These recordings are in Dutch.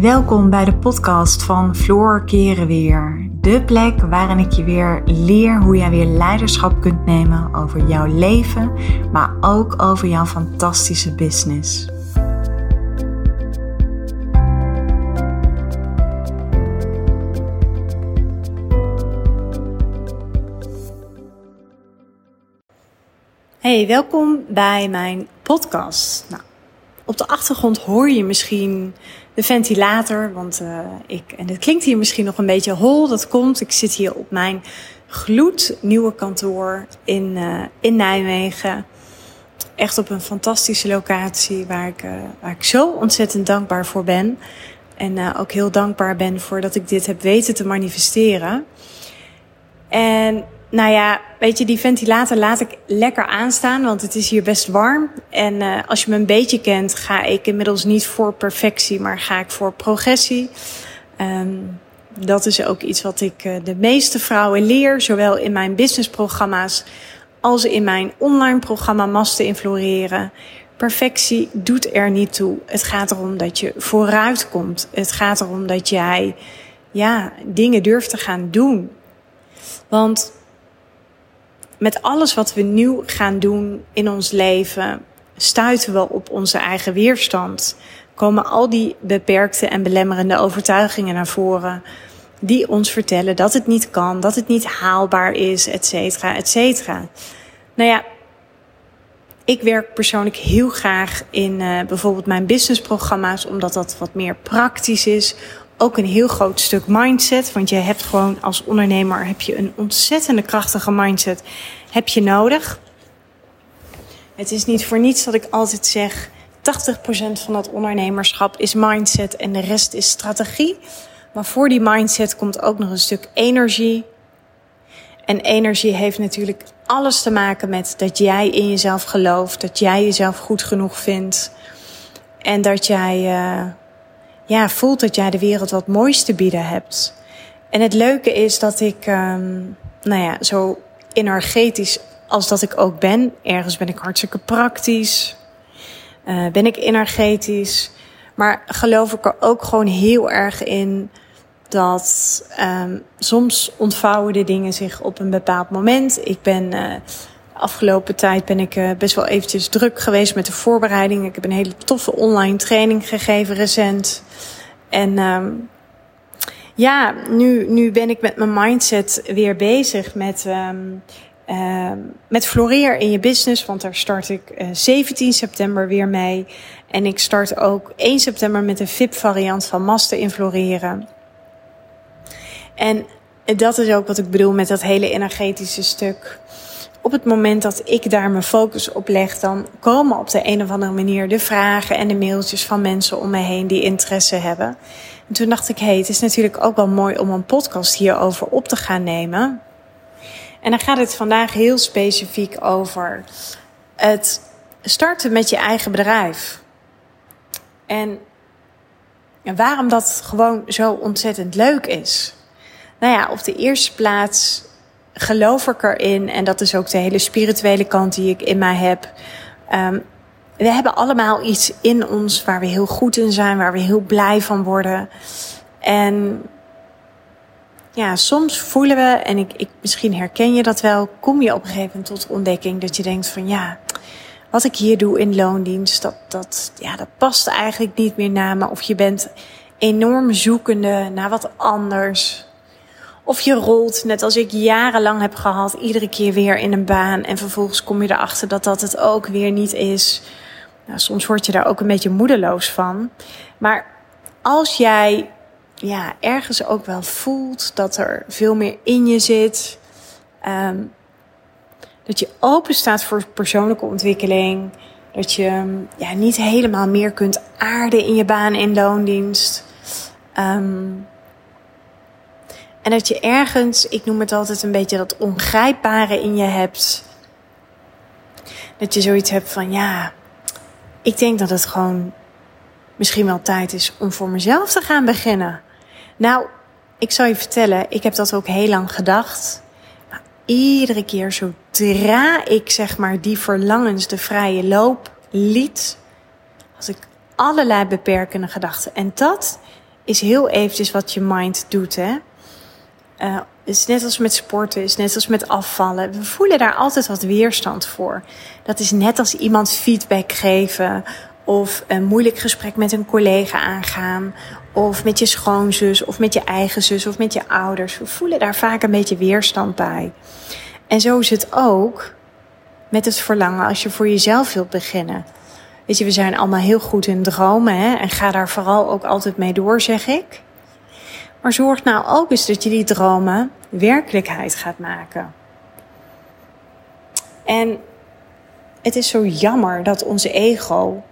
Welkom bij de podcast van Floor Keren Weer. De plek waarin ik je weer leer hoe jij weer leiderschap kunt nemen over jouw leven, maar ook over jouw fantastische business. Hey, welkom bij mijn podcast. Nou, op de achtergrond hoor je misschien de ventilator, want uh, ik, en het klinkt hier misschien nog een beetje hol, dat komt. Ik zit hier op mijn gloednieuwe kantoor in, uh, in Nijmegen. Echt op een fantastische locatie waar ik, uh, waar ik zo ontzettend dankbaar voor ben. En ook heel dankbaar ben voor dat ik dit heb weten te manifesteren. En nou ja, weet je, die ventilator laat ik lekker aanstaan, want het is hier best warm. En uh, als je me een beetje kent, ga ik inmiddels niet voor perfectie, maar ga ik voor progressie. Um, dat is ook iets wat ik uh, de meeste vrouwen leer, zowel in mijn businessprogramma's als in mijn online programma Masten in Floreren. Perfectie doet er niet toe. Het gaat erom dat je vooruit komt. Het gaat erom dat jij ja, dingen durft te gaan doen. Want met alles wat we nieuw gaan doen in ons leven, stuiten we op onze eigen weerstand. Komen al die beperkte en belemmerende overtuigingen naar voren. Die ons vertellen dat het niet kan, dat het niet haalbaar is, et cetera, et cetera. Nou ja, ik werk persoonlijk heel graag in uh, bijvoorbeeld mijn businessprogramma's, omdat dat wat meer praktisch is. Ook een heel groot stuk mindset, want je hebt gewoon als ondernemer heb je een ontzettende krachtige mindset heb je nodig. Het is niet voor niets dat ik altijd zeg: 80% van dat ondernemerschap is mindset en de rest is strategie. Maar voor die mindset komt ook nog een stuk energie. En energie heeft natuurlijk alles te maken met dat jij in jezelf gelooft, dat jij jezelf goed genoeg vindt en dat jij uh, ja, voelt dat jij de wereld wat moois te bieden hebt. En het leuke is dat ik, um, nou ja, zo energetisch als dat ik ook ben. Ergens ben ik hartstikke praktisch. Uh, ben ik energetisch. Maar geloof ik er ook gewoon heel erg in dat um, soms ontvouwen de dingen zich op een bepaald moment. Ik ben uh, afgelopen tijd ben ik uh, best wel eventjes druk geweest met de voorbereiding. Ik heb een hele toffe online training gegeven recent. En um, ja, nu, nu ben ik met mijn mindset weer bezig met, um, met floreer in je business. Want daar start ik uh, 17 september weer mee. En ik start ook 1 september met een VIP-variant van Master in Floreren. En dat is ook wat ik bedoel met dat hele energetische stuk. Op het moment dat ik daar mijn focus op leg, dan komen op de een of andere manier de vragen en de mailtjes van mensen om me heen die interesse hebben. En toen dacht ik, hé, hey, het is natuurlijk ook wel mooi om een podcast hierover op te gaan nemen. En dan gaat het vandaag heel specifiek over het starten met je eigen bedrijf. En waarom dat gewoon zo ontzettend leuk is. Nou ja, op de eerste plaats geloof ik erin, en dat is ook de hele spirituele kant die ik in mij heb. Um, we hebben allemaal iets in ons waar we heel goed in zijn, waar we heel blij van worden. En ja, soms voelen we, en ik, ik, misschien herken je dat wel, kom je op een gegeven moment tot ontdekking dat je denkt van ja, wat ik hier doe in loondienst, dat, dat, ja, dat past eigenlijk niet meer naar me. Of je bent enorm zoekende naar wat anders. Of je rolt, net als ik jarenlang heb gehad, iedere keer weer in een baan. En vervolgens kom je erachter dat dat het ook weer niet is. Nou, soms word je daar ook een beetje moedeloos van. Maar als jij ja, ergens ook wel voelt dat er veel meer in je zit. Um, dat je open staat voor persoonlijke ontwikkeling. Dat je ja, niet helemaal meer kunt aarden in je baan in loondienst. Um, en dat je ergens, ik noem het altijd een beetje dat ongrijpbare in je hebt. Dat je zoiets hebt van ja, ik denk dat het gewoon misschien wel tijd is om voor mezelf te gaan beginnen. Nou, ik zal je vertellen, ik heb dat ook heel lang gedacht. Maar iedere keer zodra ik zeg maar die verlangens de vrije loop liet, had ik allerlei beperkende gedachten. En dat is heel eventjes wat je mind doet. Hè? Uh, is net als met sporten, is net als met afvallen. We voelen daar altijd wat weerstand voor. Dat is net als iemand feedback geven of een moeilijk gesprek met een collega aangaan. Of met je schoonzus, of met je eigen zus, of met je ouders. We voelen daar vaak een beetje weerstand bij. En zo is het ook met het verlangen als je voor jezelf wilt beginnen. Weet je, we zijn allemaal heel goed in dromen hè? en ga daar vooral ook altijd mee door, zeg ik. Maar zorg nou ook eens dat je die dromen werkelijkheid gaat maken. En het is zo jammer dat onze ego,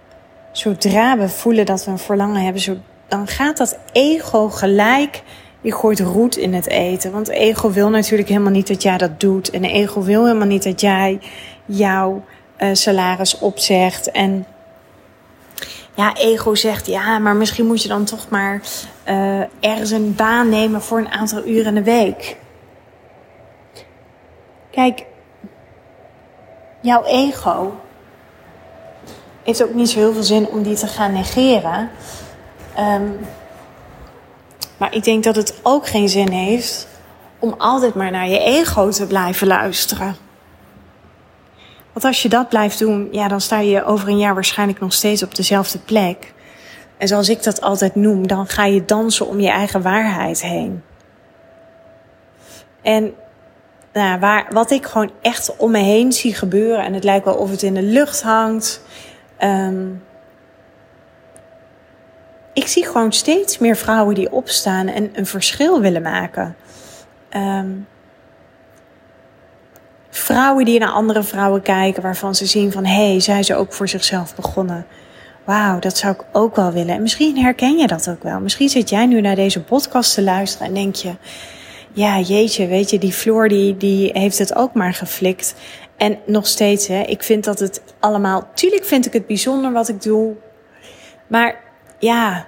zodra we voelen dat we een verlangen hebben, zo, dan gaat dat ego gelijk, je gooit roet in het eten. Want ego wil natuurlijk helemaal niet dat jij dat doet. En ego wil helemaal niet dat jij jouw uh, salaris opzegt. En ja, ego zegt ja, maar misschien moet je dan toch maar uh, ergens een baan nemen voor een aantal uren in de week. Kijk, jouw ego heeft ook niet zo heel veel zin om die te gaan negeren. Um, maar ik denk dat het ook geen zin heeft om altijd maar naar je ego te blijven luisteren. Want als je dat blijft doen, ja, dan sta je over een jaar waarschijnlijk nog steeds op dezelfde plek. En zoals ik dat altijd noem, dan ga je dansen om je eigen waarheid heen. En nou, waar, wat ik gewoon echt om me heen zie gebeuren, en het lijkt wel of het in de lucht hangt. Um, ik zie gewoon steeds meer vrouwen die opstaan en een verschil willen maken. Um, vrouwen die naar andere vrouwen kijken, waarvan ze zien van hé, hey, zijn ze ook voor zichzelf begonnen. Wauw, dat zou ik ook wel willen. En misschien herken je dat ook wel. Misschien zit jij nu naar deze podcast te luisteren en denk je, ja, jeetje, weet je, die Floor die, die heeft het ook maar geflikt. En nog steeds, hè, ik vind dat het allemaal, tuurlijk vind ik het bijzonder wat ik doe. Maar ja,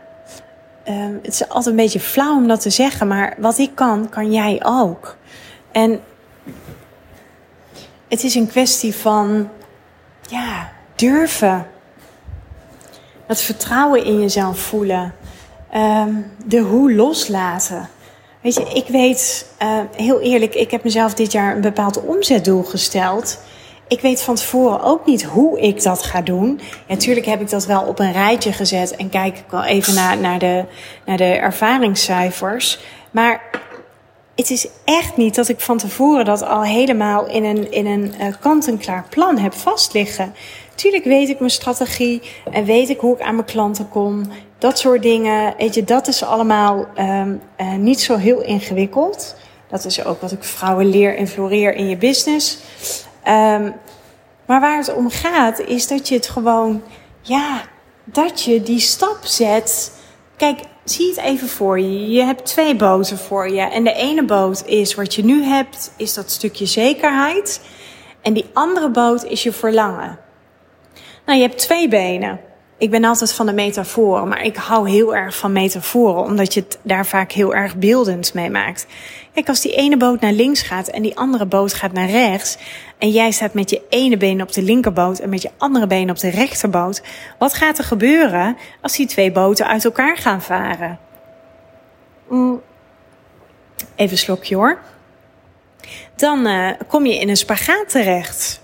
um, het is altijd een beetje flauw om dat te zeggen, maar wat ik kan, kan jij ook. En het is een kwestie van, ja, durven. Het vertrouwen in jezelf voelen. Um, de hoe loslaten. Weet je, ik weet, uh, heel eerlijk, ik heb mezelf dit jaar een bepaald omzetdoel gesteld. Ik weet van tevoren ook niet hoe ik dat ga doen. natuurlijk heb ik dat wel op een rijtje gezet en kijk ik wel even naar, naar, de, naar de ervaringscijfers. Maar het is echt niet dat ik van tevoren dat al helemaal in een, in een uh, kant-en-klaar plan heb vastliggen. Tuurlijk weet ik mijn strategie en weet ik hoe ik aan mijn klanten kom. Dat soort dingen, weet je, dat is allemaal um, uh, niet zo heel ingewikkeld. Dat is ook wat ik vrouwen leer en floreer in je business. Um, maar waar het om gaat, is dat je het gewoon, ja, dat je die stap zet. Kijk, zie het even voor je. Je hebt twee boten voor je. En de ene boot is wat je nu hebt, is dat stukje zekerheid. En die andere boot is je verlangen. Nou, je hebt twee benen. Ik ben altijd van de metaforen, maar ik hou heel erg van metaforen, omdat je het daar vaak heel erg beeldend mee maakt. Kijk, als die ene boot naar links gaat en die andere boot gaat naar rechts, en jij staat met je ene been op de linkerboot en met je andere been op de rechterboot, wat gaat er gebeuren als die twee boten uit elkaar gaan varen? Mm. Even een slokje hoor. Dan uh, kom je in een spagaat terecht.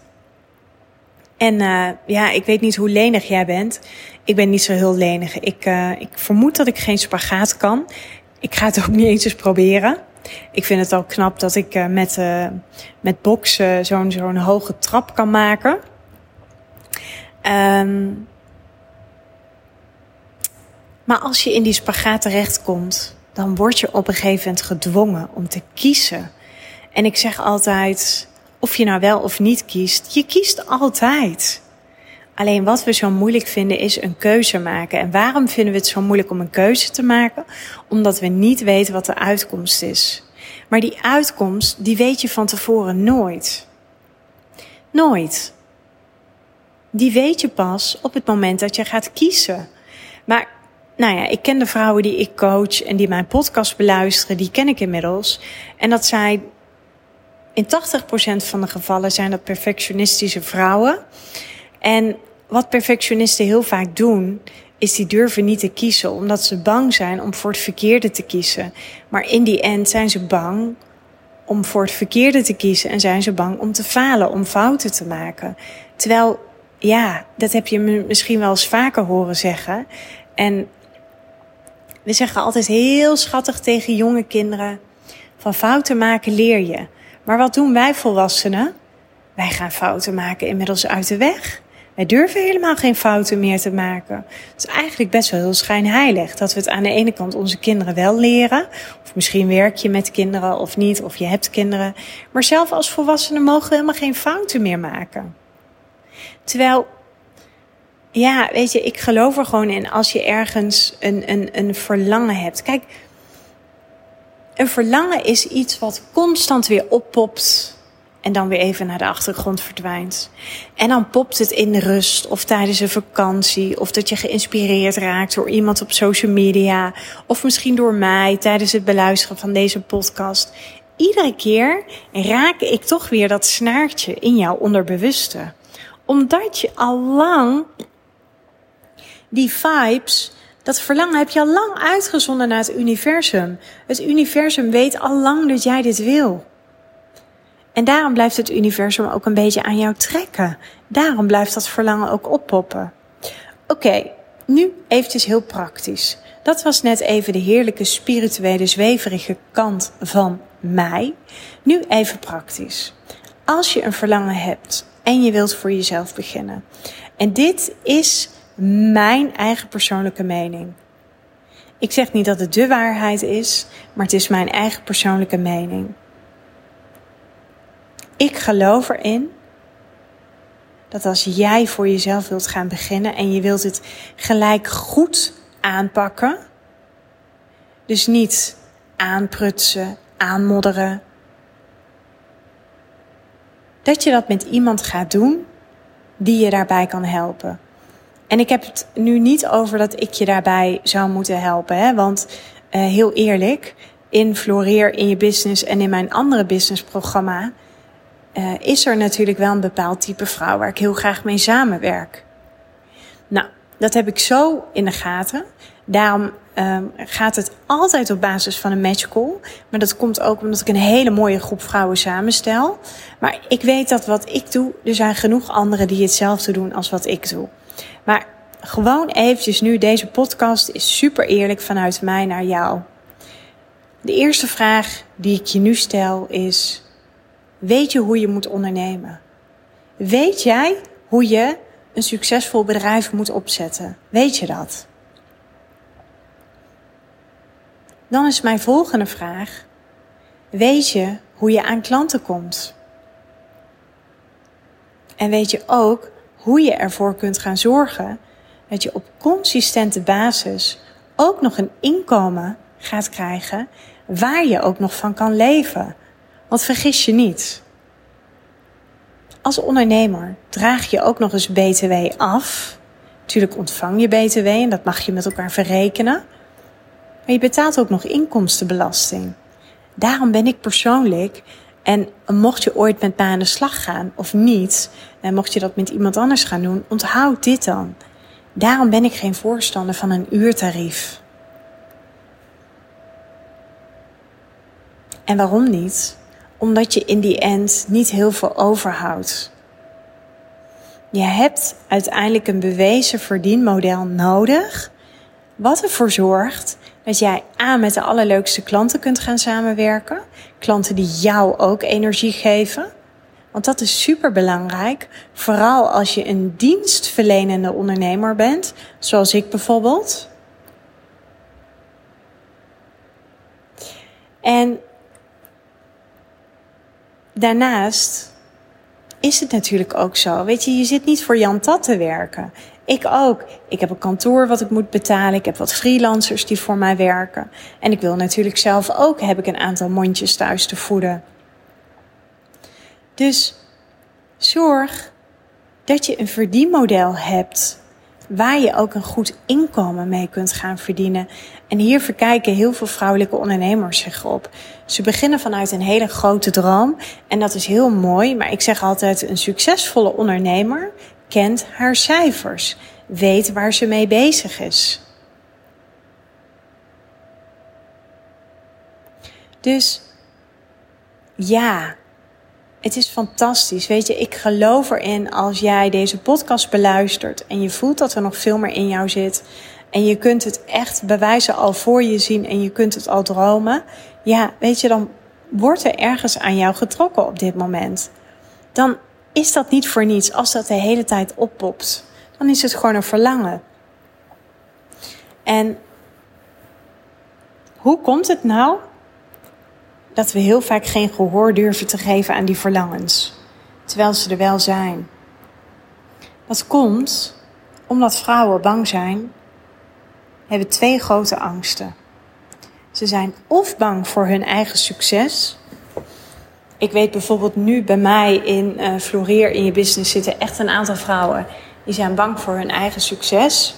En uh, ja, ik weet niet hoe lenig jij bent. Ik ben niet zo heel lenig. Ik, uh, ik vermoed dat ik geen spagaat kan. Ik ga het ook niet eens eens proberen. Ik vind het al knap dat ik uh, met, met boksen zo'n zo'n hoge trap kan maken. Um, maar als je in die spagaat terechtkomt, dan word je op een gegeven moment gedwongen om te kiezen. En ik zeg altijd, of je nou wel of niet kiest, je kiest altijd. Alleen wat we zo moeilijk vinden is een keuze maken. En waarom vinden we het zo moeilijk om een keuze te maken? Omdat we niet weten wat de uitkomst is. Maar die uitkomst, die weet je van tevoren nooit. Nooit. Die weet je pas op het moment dat je gaat kiezen. Maar, nou ja, ik ken de vrouwen die ik coach en die mijn podcast beluisteren, die ken ik inmiddels. En dat zij in 80% van de gevallen zijn dat perfectionistische vrouwen. En wat perfectionisten heel vaak doen, is die durven niet te kiezen omdat ze bang zijn om voor het verkeerde te kiezen. Maar in die end zijn ze bang om voor het verkeerde te kiezen en zijn ze bang om te falen, om fouten te maken. Terwijl, ja, dat heb je misschien wel eens vaker horen zeggen. En we zeggen altijd heel schattig tegen jonge kinderen: van fouten maken leer je. Maar wat doen wij volwassenen? Wij gaan fouten maken inmiddels uit de weg. Wij durven helemaal geen fouten meer te maken. Het is eigenlijk best wel heel schijnheilig dat we het aan de ene kant onze kinderen wel leren. Of misschien werk je met kinderen of niet, of je hebt kinderen. Maar zelf als volwassenen mogen we helemaal geen fouten meer maken. Terwijl, ja, weet je, ik geloof er gewoon in als je ergens een, een, een verlangen hebt. Kijk, een verlangen is iets wat constant weer oppopt en dan weer even naar de achtergrond verdwijnt. En dan popt het in rust of tijdens een vakantie of dat je geïnspireerd raakt door iemand op social media of misschien door mij tijdens het beluisteren van deze podcast. Iedere keer raak ik toch weer dat snaartje in jouw onderbewuste. Omdat je al lang die vibes dat verlangen heb je al lang uitgezonden naar het universum. Het universum weet al lang dat jij dit wil. En daarom blijft het universum ook een beetje aan jou trekken. Daarom blijft dat verlangen ook oppoppen. Oké, nu eventjes heel praktisch. Dat was net even de heerlijke spirituele zweverige kant van mij. Nu even praktisch. Als je een verlangen hebt en je wilt voor jezelf beginnen. En dit is mijn eigen persoonlijke mening. Ik zeg niet dat het de waarheid is, maar het is mijn eigen persoonlijke mening. Ik geloof erin dat als jij voor jezelf wilt gaan beginnen en je wilt het gelijk goed aanpakken, dus niet aanprutsen, aanmodderen, dat je dat met iemand gaat doen die je daarbij kan helpen. En ik heb het nu niet over dat ik je daarbij zou moeten helpen, hè? want uh, heel eerlijk, in Floreer in je business en in mijn andere businessprogramma uh, is er natuurlijk wel een bepaald type vrouw waar ik heel graag mee samenwerk. Nou, dat heb ik zo in de gaten. Daarom um, gaat het altijd op basis van een matchcall. Maar dat komt ook omdat ik een hele mooie groep vrouwen samenstel. Maar ik weet dat wat ik doe, er zijn genoeg anderen die hetzelfde doen als wat ik doe. Maar gewoon eventjes nu, deze podcast is super eerlijk vanuit mij naar jou. De eerste vraag die ik je nu stel is: Weet je hoe je moet ondernemen? Weet jij hoe je een succesvol bedrijf moet opzetten? Weet je dat? Dan is mijn volgende vraag: Weet je hoe je aan klanten komt? En weet je ook hoe je ervoor kunt gaan zorgen dat je op consistente basis ook nog een inkomen gaat krijgen waar je ook nog van kan leven? Want vergis je niet. Als ondernemer draag je ook nog eens BTW af. Natuurlijk ontvang je BTW en dat mag je met elkaar verrekenen. Maar je betaalt ook nog inkomstenbelasting. Daarom ben ik persoonlijk, en mocht je ooit met mij aan de slag gaan of niet, en mocht je dat met iemand anders gaan doen, onthoud dit dan. Daarom ben ik geen voorstander van een uurtarief. En waarom niet? Omdat je in die end niet heel veel overhoudt. Je hebt uiteindelijk een bewezen verdienmodel nodig, wat ervoor zorgt dat jij aan met de allerleukste klanten kunt gaan samenwerken. Klanten die jou ook energie geven. Want dat is super belangrijk, vooral als je een dienstverlenende ondernemer bent, zoals ik bijvoorbeeld. En daarnaast is het natuurlijk ook zo. Weet je, je zit niet voor Jan Tat te werken. Ik ook. Ik heb een kantoor wat ik moet betalen. Ik heb wat freelancers die voor mij werken. En ik wil natuurlijk zelf ook, heb ik een aantal mondjes thuis te voeden. Dus zorg dat je een verdienmodel hebt waar je ook een goed inkomen mee kunt gaan verdienen. En hier verkijken heel veel vrouwelijke ondernemers zich op. Ze beginnen vanuit een hele grote droom en dat is heel mooi, maar ik zeg altijd een succesvolle ondernemer kent haar cijfers. weet waar ze mee bezig is. Dus ja, het is fantastisch. Weet je, ik geloof erin als jij deze podcast beluistert en je voelt dat er nog veel meer in jou zit. En je kunt het echt bewijzen al voor je zien en je kunt het al dromen. Ja, weet je, dan wordt er ergens aan jou getrokken op dit moment. Dan is dat niet voor niets als dat de hele tijd oppopt. Dan is het gewoon een verlangen. En hoe komt het nou dat we heel vaak geen gehoor durven te geven aan die verlangens, terwijl ze er wel zijn. Dat komt omdat vrouwen bang zijn, hebben twee grote angsten. Ze zijn of bang voor hun eigen succes. Ik weet bijvoorbeeld nu bij mij in uh, Floreer in je business zitten echt een aantal vrouwen die zijn bang voor hun eigen succes.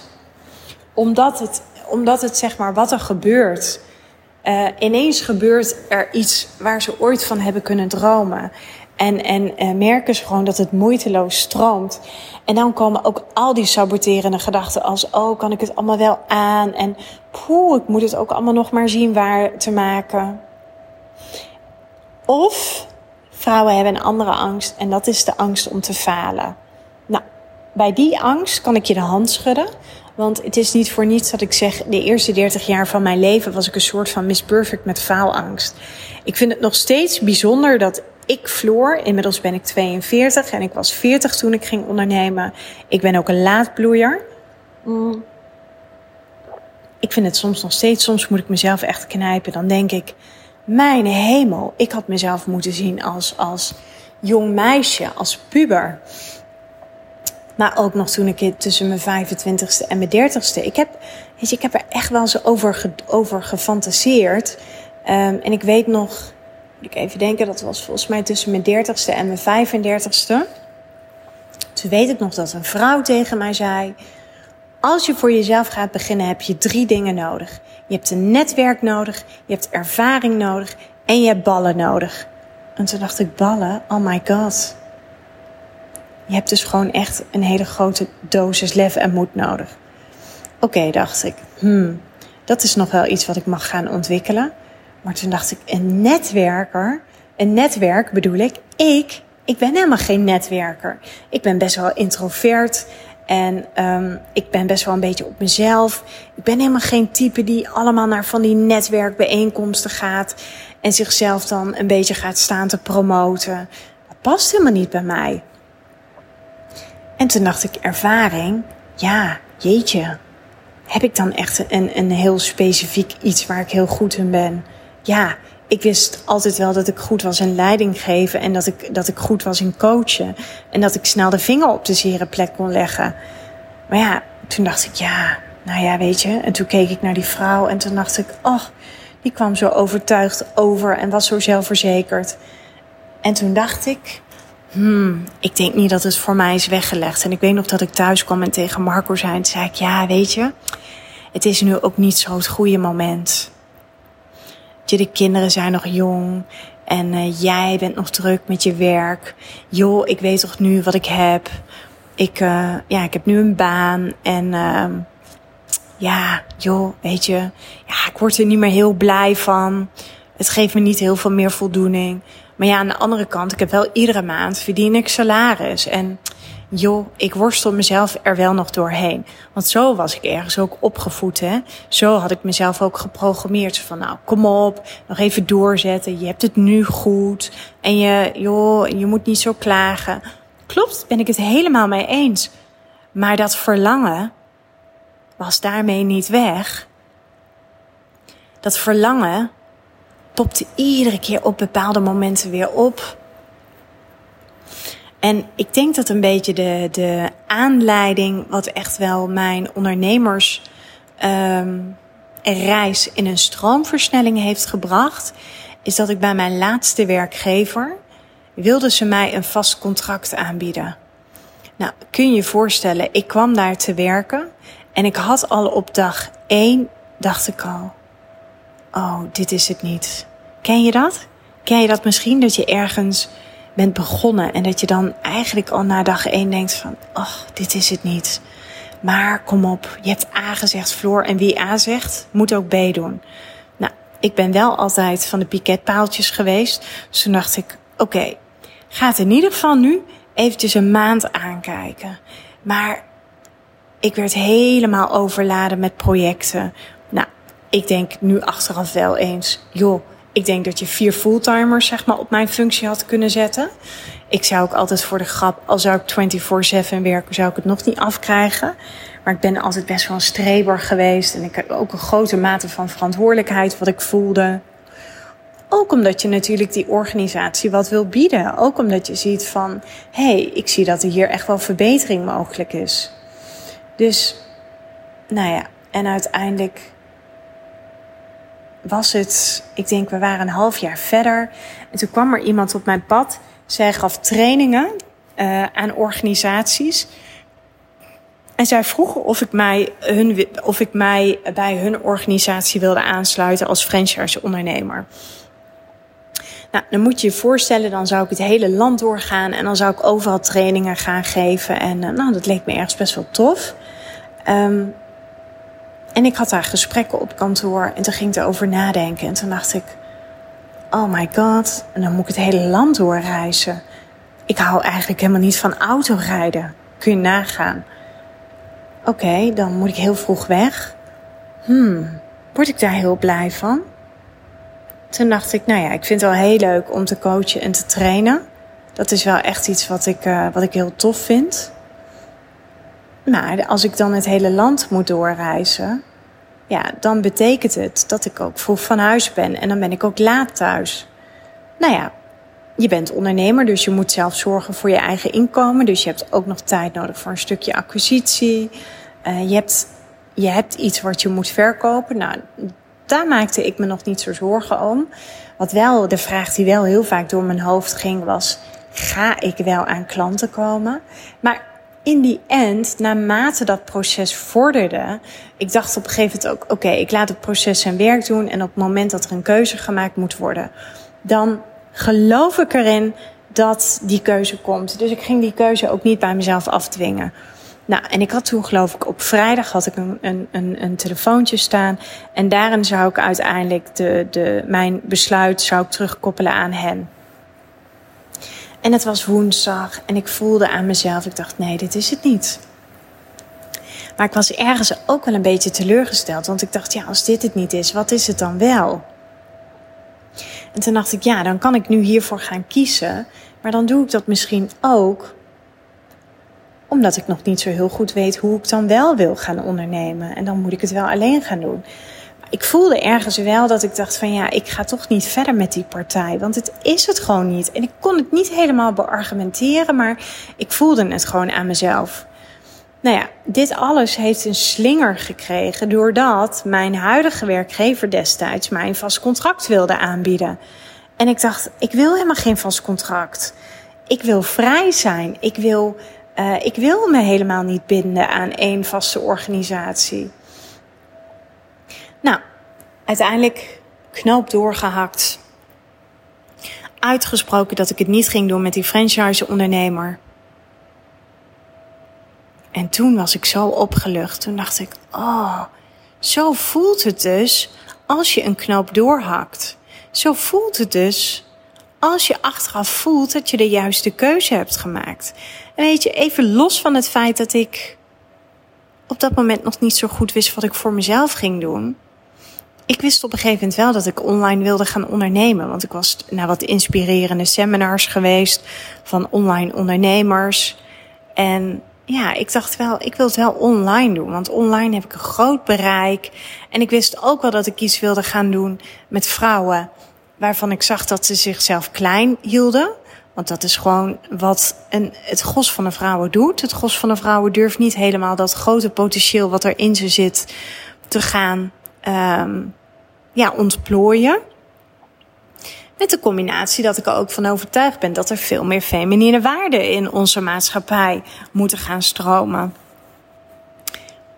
Omdat het, omdat het zeg maar wat er gebeurt uh, ineens gebeurt er iets waar ze ooit van hebben kunnen dromen. En, en uh, merken ze gewoon dat het moeiteloos stroomt. En dan komen ook al die saboterende gedachten als... oh, kan ik het allemaal wel aan? En poeh, ik moet het ook allemaal nog maar zien waar te maken. Of vrouwen hebben een andere angst en dat is de angst om te falen. Nou, bij die angst kan ik je de hand schudden. Want het is niet voor niets dat ik zeg, de eerste 30 jaar van mijn leven was ik een soort van Miss Perfect met faalangst. Ik vind het nog steeds bijzonder dat ik, Floor, inmiddels ben ik 42 en ik was 40 toen ik ging ondernemen. Ik ben ook een laadbloeier. Mm. Ik vind het soms nog steeds, soms moet ik mezelf echt knijpen. Dan denk ik, mijn hemel, ik had mezelf moeten zien als, als jong meisje, als puber. Maar ook nog toen ik tussen mijn 25ste en mijn 30ste. Ik heb, weet je, ik heb er echt wel eens over, over gefantaseerd. Um, en ik weet nog, ik even denken, dat was volgens mij tussen mijn 30ste en mijn 35ste. Toen weet ik nog dat een vrouw tegen mij zei: Als je voor jezelf gaat beginnen, heb je drie dingen nodig. Je hebt een netwerk nodig, je hebt ervaring nodig en je hebt ballen nodig. En toen dacht ik: ballen? Oh my god. Je hebt dus gewoon echt een hele grote dosis lef en moed nodig. Oké, dacht ik. Hmm, dat is nog wel iets wat ik mag gaan ontwikkelen. Maar toen dacht ik, een netwerker. Een netwerk bedoel ik, ik, ik ben helemaal geen netwerker. Ik ben best wel introvert. En um, ik ben best wel een beetje op mezelf. Ik ben helemaal geen type die allemaal naar van die netwerkbijeenkomsten gaat. En zichzelf dan een beetje gaat staan te promoten. Dat past helemaal niet bij mij. En toen dacht ik, ervaring, ja, jeetje. Heb ik dan echt een, een heel specifiek iets waar ik heel goed in ben? Ja, ik wist altijd wel dat ik goed was in leiding geven en dat ik, dat ik goed was in coachen. En dat ik snel de vinger op de zere plek kon leggen. Maar ja, toen dacht ik, ja, nou ja, weet je. En toen keek ik naar die vrouw en toen dacht ik, oh, die kwam zo overtuigd over en was zo zelfverzekerd. En toen dacht ik, hmm, ik denk niet dat het voor mij is weggelegd. En ik weet nog dat ik thuis kwam en tegen Marco zei, en zei ik, ja, weet je, het is nu ook niet zo het goede moment. De kinderen zijn nog jong en uh, jij bent nog druk met je werk. Joh, ik weet toch nu wat ik heb. Ik, uh, ja, ik heb nu een baan en uh, ja, joh, weet je, ja, ik word er niet meer heel blij van. Het geeft me niet heel veel meer voldoening. Maar ja, aan de andere kant, ik heb wel iedere maand verdien ik salaris. En joh, ik worstel mezelf er wel nog doorheen. Want zo was ik ergens ook opgevoed, hè. Zo had ik mezelf ook geprogrammeerd. Van nou, kom op, nog even doorzetten. Je hebt het nu goed. En je, joh, je moet niet zo klagen. Klopt, ben ik het helemaal mee eens. Maar dat verlangen was daarmee niet weg. Dat verlangen popte iedere keer op bepaalde momenten weer op. En ik denk dat een beetje de, de aanleiding, wat echt wel mijn ondernemers um, reis in een stroomversnelling heeft gebracht, is dat ik bij mijn laatste werkgever wilde ze mij een vast contract aanbieden. Nou, kun je je voorstellen, ik kwam daar te werken en ik had al op dag één, dacht ik al, oh, dit is het niet. Ken je dat? Ken je dat misschien dat je ergens bent begonnen en dat je dan eigenlijk al na dag één denkt van, oh, dit is het niet. Maar kom op, je hebt A gezegd, Floor. En wie A zegt, moet ook B doen. Nou, ik ben wel altijd van de piketpaaltjes geweest. Dus toen dacht ik, oké, okay, ga het in ieder geval nu eventjes een maand aankijken. Maar ik werd helemaal overladen met projecten. Nou, ik denk nu achteraf wel eens, joh, ik denk dat je vier fulltimers zeg maar, op mijn functie had kunnen zetten. Ik zou ook altijd voor de grap, al zou ik 24-7 werken, zou ik het nog niet afkrijgen. Maar ik ben altijd best wel een streber geweest. En ik heb ook een grote mate van verantwoordelijkheid wat ik voelde. Ook omdat je natuurlijk die organisatie wat wil bieden. Ook omdat je ziet van, hé, hey, ik zie dat er hier echt wel verbetering mogelijk is. Dus, nou ja, en uiteindelijk was het, ik denk, we waren een half jaar verder. En toen kwam er iemand op mijn pad. Zij gaf trainingen uh, aan organisaties. En zij vroegen of ik, mij hun, of ik mij bij hun organisatie wilde aansluiten als franchise-ondernemer. Nou, dan moet je je voorstellen, dan zou ik het hele land doorgaan en dan zou ik overal trainingen gaan geven. En uh, nou, dat leek me ergens best wel tof. Um, en ik had daar gesprekken op kantoor en toen ging ik erover nadenken. En toen dacht ik, oh my god, en dan moet ik het hele land doorreizen. Ik hou eigenlijk helemaal niet van autorijden. Kun je nagaan. Oké, dan moet ik heel vroeg weg. Hmm, word ik daar heel blij van? Toen dacht ik, nou ja, ik vind het wel heel leuk om te coachen en te trainen. Dat is wel echt iets wat ik, uh, wat ik heel tof vind. Maar als ik dan het hele land moet doorreizen, ja, dan betekent het dat ik ook vroeg van huis ben en dan ben ik ook laat thuis. Nou ja, je bent ondernemer, dus je moet zelf zorgen voor je eigen inkomen. Dus je hebt ook nog tijd nodig voor een stukje acquisitie. Uh, je, hebt, je hebt iets wat je moet verkopen. Nou, daar maakte ik me nog niet zo zorgen om. Wat wel, de vraag die wel heel vaak door mijn hoofd ging, was: ga ik wel aan klanten komen? Maar in die end, naarmate dat proces vorderde, ik dacht op een gegeven moment ook: oké, ik laat het proces zijn werk doen. En op het moment dat er een keuze gemaakt moet worden, dan geloof ik erin dat die keuze komt. Dus ik ging die keuze ook niet bij mezelf afdwingen. Nou, en ik had toen geloof ik op vrijdag had ik een, een, een, telefoontje staan. En daarin zou ik uiteindelijk de, de, mijn besluit zou ik terugkoppelen aan hen. En het was woensdag en ik voelde aan mezelf, ik dacht nee, dit is het niet. Maar ik was ergens ook wel een beetje teleurgesteld, want ik dacht ja, als dit het niet is, wat is het dan wel? En toen dacht ik ja, dan kan ik nu hiervoor gaan kiezen, maar dan doe ik dat misschien ook omdat ik nog niet zo heel goed weet hoe ik dan wel wil gaan ondernemen. En dan moet ik het wel alleen gaan doen ik voelde ergens wel dat ik dacht van ja, ik ga toch niet verder met die partij. Want het is het gewoon niet. En ik kon het niet helemaal beargumenteren, maar ik voelde het gewoon aan mezelf. Nou ja, dit alles heeft een slinger gekregen doordat mijn huidige werkgever destijds mij een vast contract wilde aanbieden. En ik dacht, ik wil helemaal geen vast contract. Ik wil vrij zijn. Ik wil, uh, ik wil me helemaal niet binden aan één vaste organisatie. Nou, uiteindelijk knoop doorgehakt. Uitgesproken dat ik het niet ging doen met die franchise-ondernemer. En toen was ik zo opgelucht. Toen dacht ik, oh, zo voelt het dus als je een knoop doorhakt. Zo voelt het dus als je achteraf voelt dat je de juiste keuze hebt gemaakt. En weet je, even los van het feit dat ik op dat moment nog niet zo goed wist wat ik voor mezelf ging doen ik wist op een gegeven moment wel dat ik online wilde gaan ondernemen. Want ik was naar wat inspirerende seminars geweest van online ondernemers. En ja, ik dacht wel, ik wil het wel online doen. Want online heb ik een groot bereik. En ik wist ook wel dat ik iets wilde gaan doen met vrouwen. Waarvan ik zag dat ze zichzelf klein hielden. Want dat is gewoon wat een, het gros van de vrouwen doet. Het gros van de vrouwen durft niet helemaal dat grote potentieel wat er in ze zit te gaan um, ja, ontplooien. Met de combinatie dat ik er ook van overtuigd ben dat er veel meer feminine waarden in onze maatschappij moeten gaan stromen.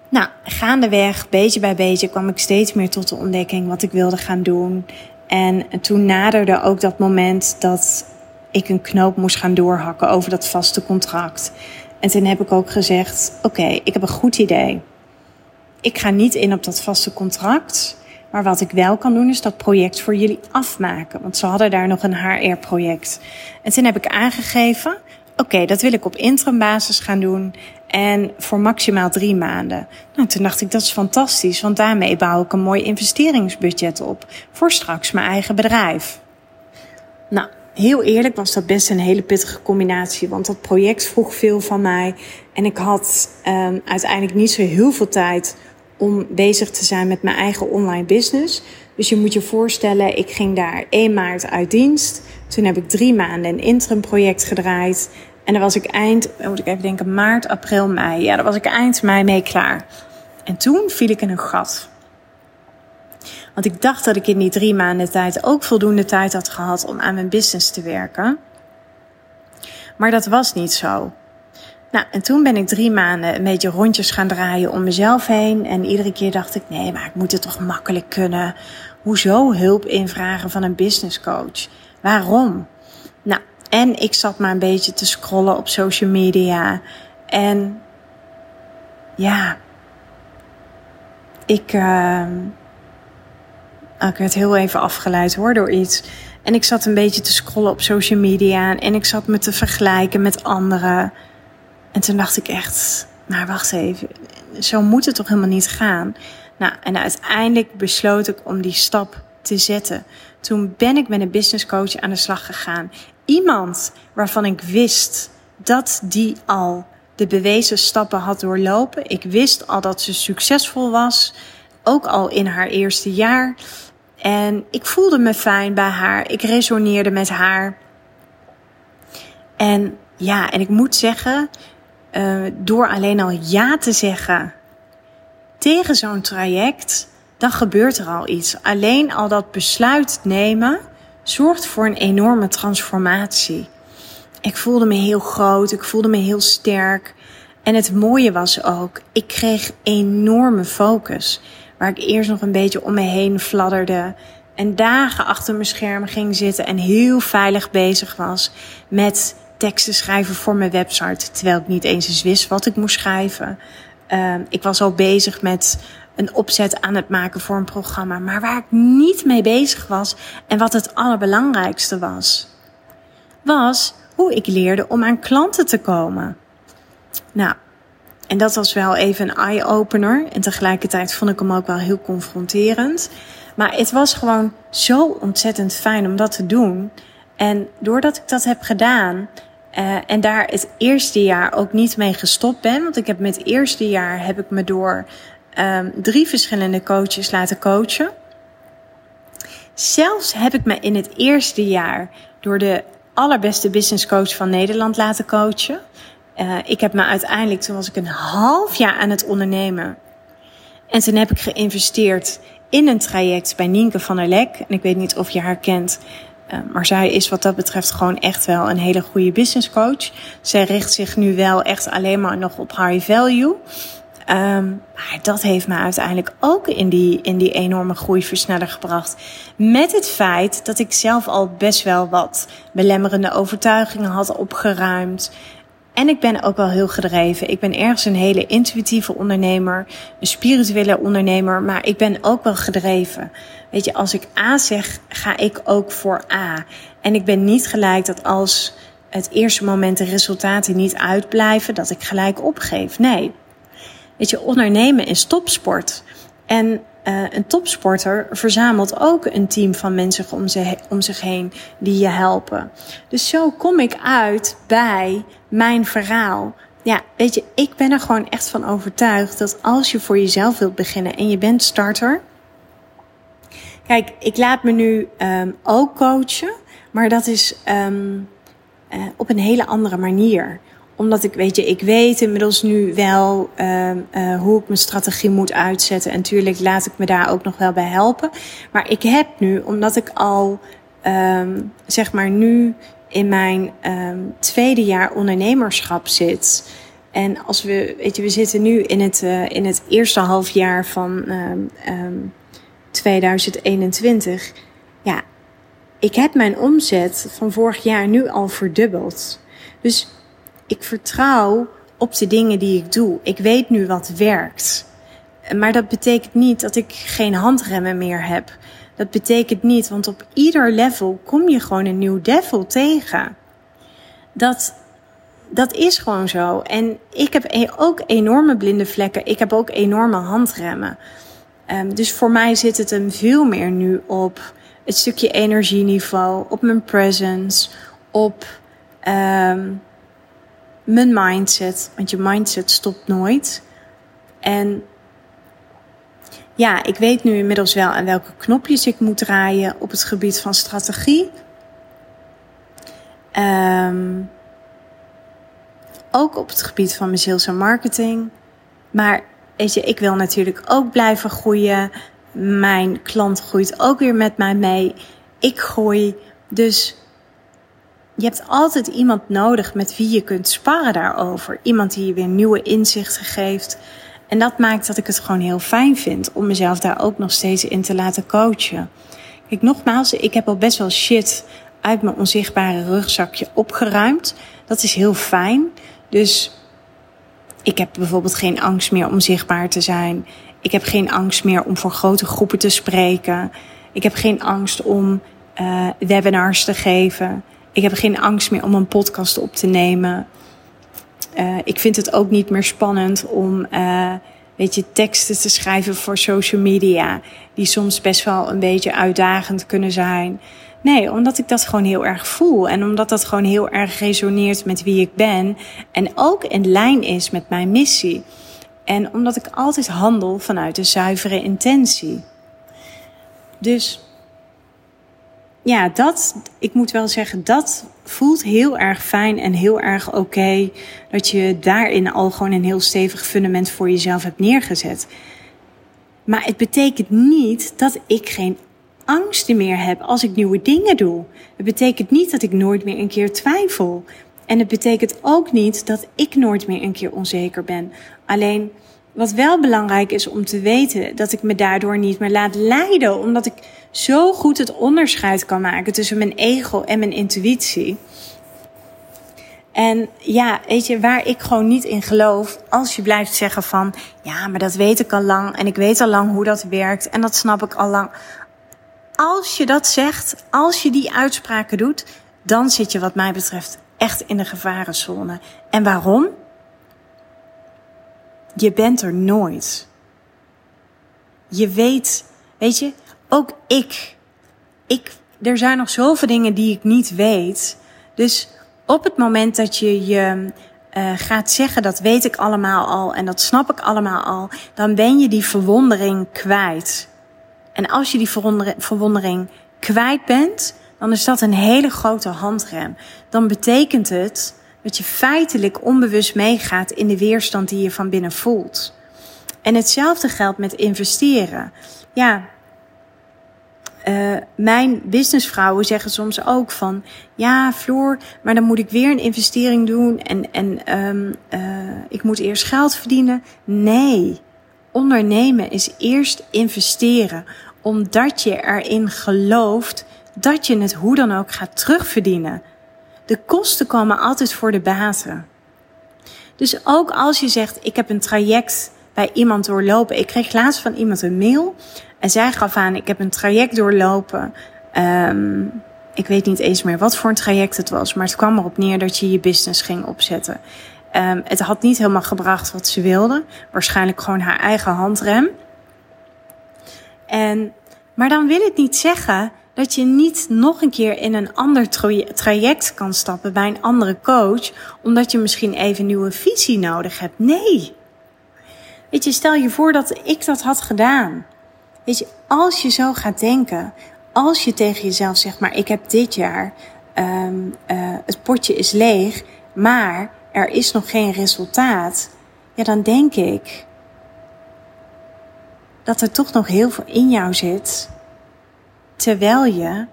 Nou, gaandeweg, beetje bij beetje, kwam ik steeds meer tot de ontdekking wat ik wilde gaan doen. En toen naderde ook dat moment dat ik een knoop moest gaan doorhakken over dat vaste contract. En toen heb ik ook gezegd: Oké, ik heb een goed idee. Ik ga niet in op dat vaste contract. Maar wat ik wel kan doen, is dat project voor jullie afmaken. Want ze hadden daar nog een HR-project. En toen heb ik aangegeven: Oké, dat wil ik op interim basis gaan doen. En voor maximaal drie maanden. Nou, toen dacht ik, dat is fantastisch. Want daarmee bouw ik een mooi investeringsbudget op. Voor straks mijn eigen bedrijf. Nou, heel eerlijk was dat best een hele pittige combinatie. Want dat project vroeg veel van mij. En ik had um, uiteindelijk niet zo heel veel tijd om bezig te zijn met mijn eigen online business. Dus je moet je voorstellen, ik ging daar 1 maart uit dienst. Toen heb ik drie maanden een interim project gedraaid. En dan was ik eind, moet ik even denken, maart, april, mei. Ja, daar was ik eind mei mee klaar. En toen viel ik in een gat. Want ik dacht dat ik in die drie maanden tijd ook voldoende tijd had gehad om aan mijn business te werken. Maar dat was niet zo. Nou, en toen ben ik drie maanden een beetje rondjes gaan draaien om mezelf heen. En iedere keer dacht ik, nee, maar ik moet het toch makkelijk kunnen. Hoezo hulp invragen van een business coach? Waarom? Nou, en ik zat maar een beetje te scrollen op social media. En ja, ik, uh, ik werd heel even afgeleid hoor door iets. En ik zat een beetje te scrollen op social media. En ik zat me te vergelijken met anderen. En toen dacht ik echt, maar wacht even, zo moet het toch helemaal niet gaan. Nou, en uiteindelijk besloot ik om die stap te zetten. Toen ben ik met een business coach aan de slag gegaan. Iemand waarvan ik wist dat die al de bewezen stappen had doorlopen. Ik wist al dat ze succesvol was, ook al in haar eerste jaar. En ik voelde me fijn bij haar. Ik resoneerde met haar. En ja, en ik moet zeggen, uh, door alleen al ja te zeggen tegen zo'n traject, dan gebeurt er al iets. Alleen al dat besluit nemen zorgt voor een enorme transformatie. Ik voelde me heel groot, ik voelde me heel sterk. En het mooie was ook, ik kreeg enorme focus. Waar ik eerst nog een beetje om me heen fladderde. En dagen achter mijn scherm ging zitten en heel veilig bezig was met teksten schrijven voor mijn website. Terwijl ik niet eens eens wist wat ik moest schrijven. Uh, ik was al bezig met een opzet aan het maken voor een programma. Maar waar ik niet mee bezig was en wat het allerbelangrijkste was, was hoe ik leerde om aan klanten te komen. Nou, en dat was wel even een eye-opener. En tegelijkertijd vond ik hem ook wel heel confronterend. Maar het was gewoon zo ontzettend fijn om dat te doen. En doordat ik dat heb gedaan, uh, en daar het eerste jaar ook niet mee gestopt ben. Want ik heb met het eerste jaar heb ik me door um, drie verschillende coaches laten coachen. Zelfs heb ik me in het eerste jaar door de allerbeste business coach van Nederland laten coachen. Uh, ik heb me uiteindelijk, toen was ik een half jaar aan het ondernemen. En toen heb ik geïnvesteerd in een traject bij Nienke van der Lek. En ik weet niet of je haar kent. Uh, maar zij is wat dat betreft gewoon echt wel een hele goede business coach. Zij richt zich nu wel echt alleen maar nog op high value. Um, maar dat heeft me uiteindelijk ook in die, in die enorme groeiversneller gebracht. Met het feit dat ik zelf al best wel wat belemmerende overtuigingen had opgeruimd. En ik ben ook wel heel gedreven. Ik ben ergens een hele intuïtieve ondernemer, een spirituele ondernemer, maar ik ben ook wel gedreven. Weet je, als ik A zeg, ga ik ook voor A. En ik ben niet gelijk dat als het eerste moment de resultaten niet uitblijven, dat ik gelijk opgeef. Nee. Weet je, ondernemen is topsport. En uh, een topsporter verzamelt ook een team van mensen om, ze, om zich heen die je helpen. Dus zo kom ik uit bij mijn verhaal. Ja, weet je, ik ben er gewoon echt van overtuigd dat als je voor jezelf wilt beginnen en je bent starter. Kijk, ik laat me nu um, ook coachen, maar dat is um, uh, op een hele andere manier omdat ik, weet je, ik weet inmiddels nu wel uh, uh, hoe ik mijn strategie moet uitzetten. En natuurlijk laat ik me daar ook nog wel bij helpen. Maar ik heb nu, omdat ik al, um, zeg maar, nu in mijn um, tweede jaar ondernemerschap zit. En als we, weet je, we zitten nu in het, uh, in het eerste halfjaar van um, 2021. Ja, ik heb mijn omzet van vorig jaar nu al verdubbeld. Dus ik vertrouw op de dingen die ik doe. Ik weet nu wat werkt. Maar dat betekent niet dat ik geen handremmen meer heb. Dat betekent niet, want op ieder level kom je gewoon een nieuw devil tegen. Dat, dat is gewoon zo. En ik heb e- ook enorme blinde vlekken. Ik heb ook enorme handremmen. Um, dus voor mij zit het hem veel meer nu op het stukje energieniveau, op mijn presence, op um, mijn mindset. Want je mindset stopt nooit. En ja, ik weet nu inmiddels wel aan welke knopjes ik moet draaien op het gebied van strategie. Um, ook op het gebied van mijn sales en marketing. Maar je, ik wil natuurlijk ook blijven groeien. Mijn klant groeit ook weer met mij mee. Ik groei. Dus je hebt altijd iemand nodig met wie je kunt sparren daarover. Iemand die je weer nieuwe inzichten geeft. En dat maakt dat ik het gewoon heel fijn vind om mezelf daar ook nog steeds in te laten coachen. Kijk, nogmaals, ik heb al best wel shit uit mijn onzichtbare rugzakje opgeruimd. Dat is heel fijn. Dus ik heb bijvoorbeeld geen angst meer om zichtbaar te zijn. Ik heb geen angst meer om voor grote groepen te spreken. Ik heb geen angst om uh, webinars te geven. Ik heb geen angst meer om een podcast op te nemen. Uh, ik vind het ook niet meer spannend om uh, weet je, teksten te schrijven voor social media. Die soms best wel een beetje uitdagend kunnen zijn. Nee, omdat ik dat gewoon heel erg voel. En omdat dat gewoon heel erg resoneert met wie ik ben. En ook in lijn is met mijn missie. En omdat ik altijd handel vanuit een zuivere intentie. Dus ja, dat, ik moet wel zeggen, dat voelt heel erg fijn en heel erg oké. Dat je daarin al gewoon een heel stevig fundament voor jezelf hebt neergezet. Maar het betekent niet dat ik geen angsten meer heb als ik nieuwe dingen doe. Het betekent niet dat ik nooit meer een keer twijfel. En het betekent ook niet dat ik nooit meer een keer onzeker ben. Alleen wat wel belangrijk is om te weten, dat ik me daardoor niet meer laat leiden, omdat ik zo goed het onderscheid kan maken tussen mijn ego en mijn intuïtie. En ja, weet je, waar ik gewoon niet in geloof, als je blijft zeggen van, ja, maar dat weet ik al lang en ik weet al lang hoe dat werkt en dat snap ik al lang als je dat zegt, als je die uitspraken doet, dan zit je wat mij betreft echt in de gevarenzone. En waarom? Je bent er nooit. Je weet, weet je, ook ik. ik. Er zijn nog zoveel dingen die ik niet weet. Dus op het moment dat je je uh, gaat zeggen dat weet ik allemaal al en dat snap ik allemaal al, dan ben je die verwondering kwijt. En als je die verwondering kwijt bent, dan is dat een hele grote handrem. Dan betekent het dat je feitelijk onbewust meegaat in de weerstand die je van binnen voelt. En hetzelfde geldt met investeren. Ja, uh, mijn businessvrouwen zeggen soms ook van, ja, Floor, maar dan moet ik weer een investering doen en, en um, uh, ik moet eerst geld verdienen. Nee, ondernemen is eerst investeren omdat je erin gelooft dat je het hoe dan ook gaat terugverdienen. De kosten komen altijd voor de baten. Dus ook als je zegt, ik heb een traject bij iemand doorlopen. Ik kreeg laatst van iemand een mail en zij gaf aan, ik heb een traject doorlopen. Um, ik weet niet eens meer wat voor een traject het was, maar het kwam erop neer dat je je business ging opzetten. Um, het had niet helemaal gebracht wat ze wilde. Waarschijnlijk gewoon haar eigen handrem. En, maar dan wil het niet zeggen dat je niet nog een keer in een ander traject kan stappen bij een andere coach, omdat je misschien even nieuwe visie nodig hebt. Nee. Weet je, stel je voor dat ik dat had gedaan. Weet je, als je zo gaat denken, als je tegen jezelf zegt, maar ik heb dit jaar, um, uh, het potje is leeg, maar er is nog geen resultaat. Ja, dan denk ik, dat er toch nog heel veel in jou zit, terwijl je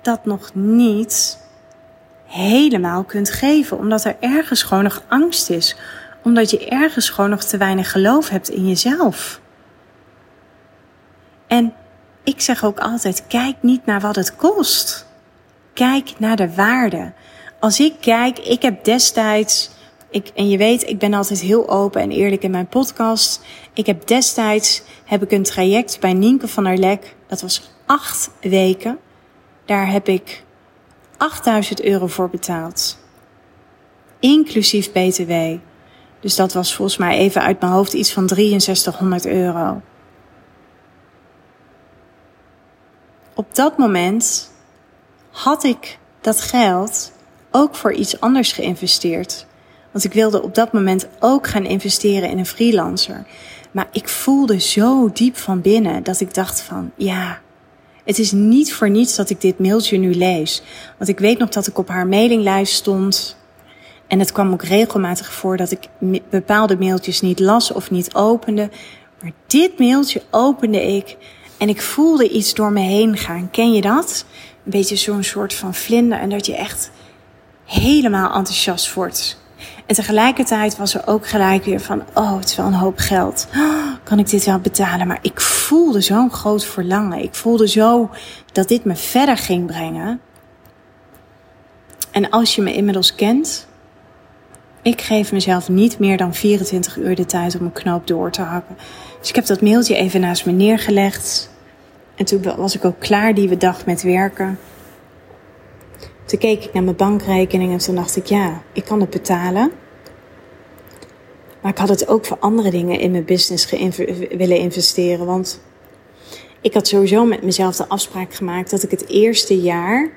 dat nog niet helemaal kunt geven, omdat er ergens gewoon nog angst is, omdat je ergens gewoon nog te weinig geloof hebt in jezelf. En ik zeg ook altijd: kijk niet naar wat het kost. Kijk naar de waarde. Als ik kijk, ik heb destijds Ik, en je weet, ik ben altijd heel open en eerlijk in mijn podcast. Ik heb destijds heb ik een traject bij Nienke van der Lek. Dat was acht weken. Daar heb ik 8000 euro voor betaald. Inclusief BTW. Dus dat was volgens mij even uit mijn hoofd iets van 6300 euro. Op dat moment had ik dat geld ook voor iets anders geïnvesteerd. Want ik wilde op dat moment ook gaan investeren in een freelancer. Maar ik voelde zo diep van binnen dat ik dacht van ja, het is niet voor niets dat ik dit mailtje nu lees. Want ik weet nog dat ik op haar mailinglijst stond. En het kwam ook regelmatig voor dat ik bepaalde mailtjes niet las of niet opende. Maar dit mailtje opende ik en ik voelde iets door me heen gaan. Ken je dat? Een beetje zo'n soort van vlinder en dat je echt helemaal enthousiast wordt. En tegelijkertijd was er ook gelijk weer van, oh, het is wel een hoop geld. kan ik dit wel betalen? Maar ik voelde zo'n groot verlangen. Ik voelde zo dat dit me verder ging brengen. En als je me inmiddels kent, ik geef mezelf niet meer dan 24 uur de tijd om een knoop door te hakken. Dus ik heb dat mailtje even naast me neergelegd. En toen was ik ook klaar die dag met werken. Toen keek ik naar mijn bankrekening en toen dacht ik, ja, ik kan het betalen. Maar ik had het ook voor andere dingen in mijn business willen investeren. Want ik had sowieso met mezelf de afspraak gemaakt dat ik het eerste jaar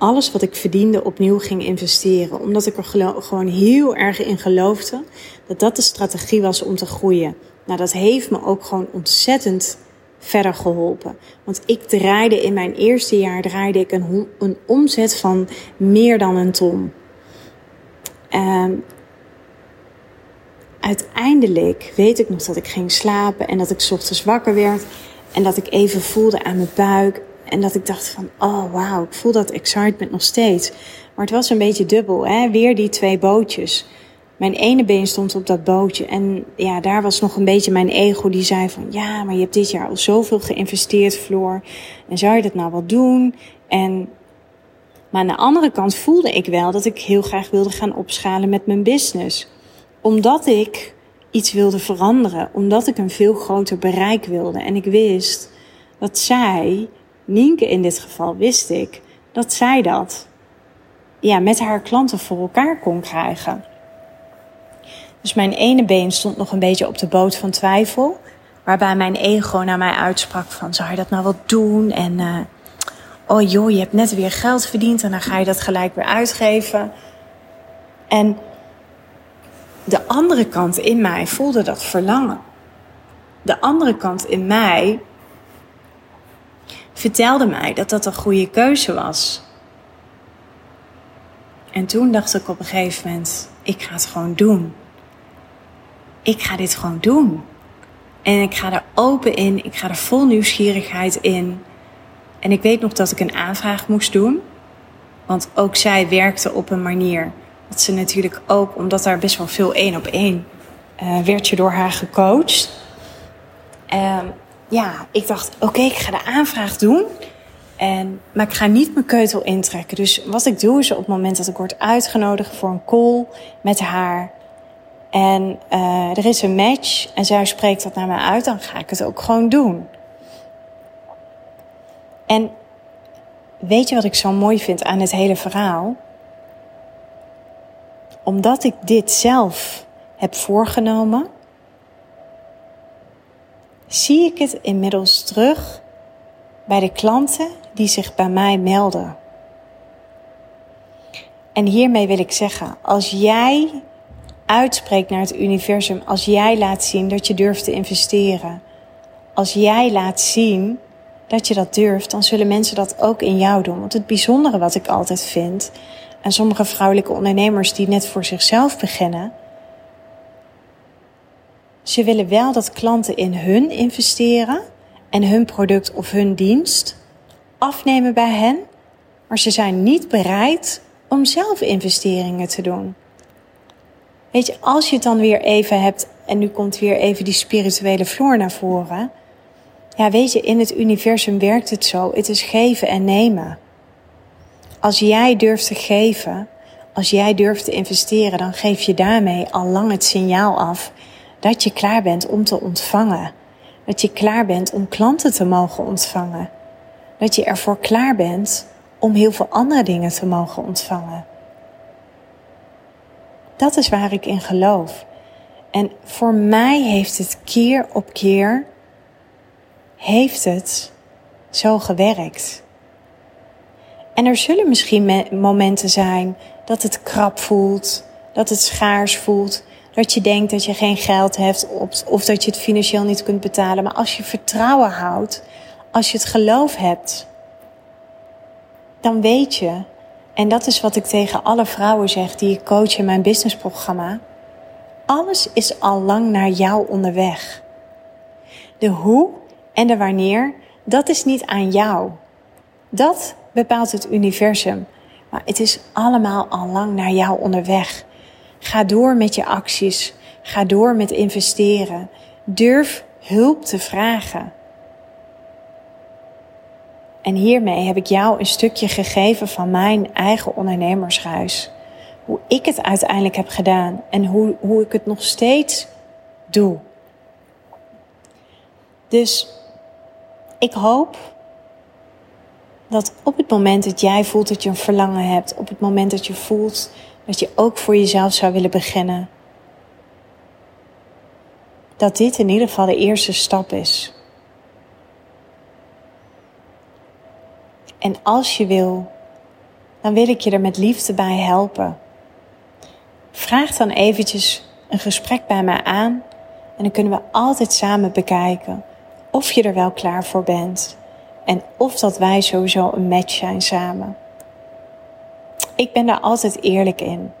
alles wat ik verdiende opnieuw ging investeren. Omdat ik er gewoon heel erg in geloofde dat dat de strategie was om te groeien. Nou, dat heeft me ook gewoon ontzettend verder geholpen. Want ik draaide in mijn eerste jaar draaide ik een, een omzet van meer dan een ton. Um, uiteindelijk weet ik nog dat ik ging slapen en dat ik ochtends wakker werd en dat ik even voelde aan mijn buik en dat ik dacht van, oh wauw, ik voel dat excitement nog steeds. Maar het was een beetje dubbel, hè? weer die twee bootjes. Mijn ene been stond op dat bootje en ja, daar was nog een beetje mijn ego die zei van, ja, maar je hebt dit jaar al zoveel geïnvesteerd, Floor. En zou je dat nou wel doen? En maar aan de andere kant voelde ik wel dat ik heel graag wilde gaan opschalen met mijn business omdat ik iets wilde veranderen, omdat ik een veel groter bereik wilde. En ik wist dat zij, Nienke in dit geval, wist ik, dat zij dat ja, met haar klanten voor elkaar kon krijgen. Dus mijn ene been stond nog een beetje op de boot van twijfel. Waarbij mijn ego naar mij uitsprak van, zou je dat nou wel doen? En, uh, oh joh, je hebt net weer geld verdiend en dan ga je dat gelijk weer uitgeven. En de andere kant in mij voelde dat verlangen. De andere kant in mij vertelde mij dat dat een goede keuze was. En toen dacht ik op een gegeven moment: ik ga het gewoon doen. Ik ga dit gewoon doen. En ik ga er open in, ik ga er vol nieuwsgierigheid in. En ik weet nog dat ik een aanvraag moest doen. Want ook zij werkte op een manier dat ze natuurlijk ook, omdat daar best wel veel één op één uh, werd je door haar gecoacht. Uh, ja, ik dacht, oké, ik ga de aanvraag doen. En, maar ik ga niet mijn keutel intrekken. Dus wat ik doe is op het moment dat ik word uitgenodigd voor een call met haar. En uh, er is een match en zij spreekt dat naar mij uit, dan ga ik het ook gewoon doen. En weet je wat ik zo mooi vind aan het hele verhaal? omdat ik dit zelf heb voorgenomen, zie ik het inmiddels terug bij de klanten die zich bij mij melden. En hiermee wil ik zeggen, als jij uitspreekt naar het universum, als jij laat zien dat je durft te investeren, als jij laat zien dat je dat durft, dan zullen mensen dat ook in jou doen. Want het bijzondere wat ik altijd vind, en sommige vrouwelijke ondernemers die net voor zichzelf beginnen, ze willen wel dat klanten in hun investeren en hun product of hun dienst afnemen bij hen, maar ze zijn niet bereid om zelf investeringen te doen. Weet je, als je het dan weer even hebt, en nu komt weer even die spirituele vloer naar voren. Ja, weet je, in het universum werkt het zo. Het is geven en nemen. Als jij durft te geven, Als jij durft te investeren, dan geef je daarmee al lang het signaal af dat je klaar bent om te ontvangen. Dat je klaar bent om klanten te mogen ontvangen. Dat je ervoor klaar bent om heel veel andere dingen te mogen ontvangen. Dat is waar ik in geloof. En voor mij heeft het keer op keer heeft het zo gewerkt. En er zullen misschien momenten zijn dat het krap voelt, dat het schaars voelt, dat je denkt dat je geen geld hebt of dat je het financieel niet kunt betalen. Maar als je vertrouwen houdt, als je het geloof hebt, dan weet je, en dat is wat ik tegen alle vrouwen zeg die ik coach in mijn businessprogramma, alles is al lang naar jou onderweg. De hoe en de wanneer, dat is niet aan jou. Dat bepaalt het universum. Maar het is allemaal al lang naar jou onderweg. Ga door met je acties. Ga door met investeren. Durf hulp te vragen. En hiermee heb ik jou een stukje gegeven van mijn eigen ondernemershuis. Hoe ik het uiteindelijk heb gedaan en hoe, hoe ik het nog steeds doe. Dus ik hoop dat op het moment dat jij voelt dat je een verlangen hebt, op het moment dat je voelt dat je ook voor jezelf zou willen beginnen, dat dit in ieder geval de eerste stap is. En als je wil, dan wil ik je er met liefde bij helpen. Vraag dan eventjes een gesprek bij mij aan en dan kunnen we altijd samen bekijken of je er wel klaar voor bent en of dat wij sowieso een match zijn samen. Ik ben daar altijd eerlijk in.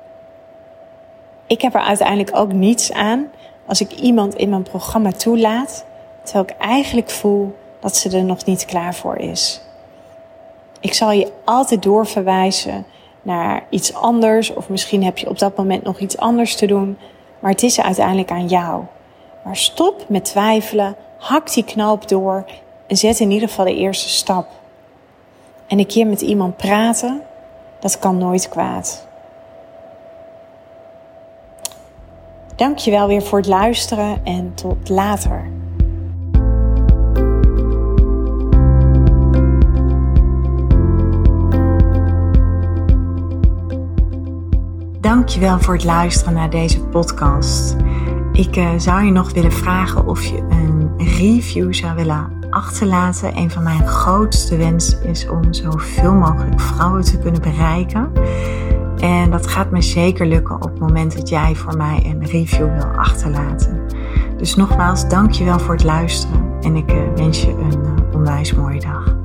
Ik heb er uiteindelijk ook niets aan als ik iemand in mijn programma toelaat, terwijl ik eigenlijk voel dat ze er nog niet klaar voor is. Ik zal je altijd doorverwijzen naar iets anders, of misschien heb je op dat moment nog iets anders te doen, maar het is uiteindelijk aan jou. Maar stop met twijfelen, hak die knoop door en zet in ieder geval de eerste stap. En een keer met iemand praten, dat kan nooit kwaad. Dank je wel weer voor het luisteren en tot later. Dankjewel voor het luisteren naar deze podcast. Ik uh, zou je nog willen vragen of je een review zou willen achterlaten. Een van mijn grootste wensen is om zoveel mogelijk vrouwen te kunnen bereiken. En dat gaat me zeker lukken op het moment dat jij voor mij een review wil achterlaten. Dus nogmaals, dankjewel voor het luisteren en ik uh, wens je een uh, onwijs mooie dag.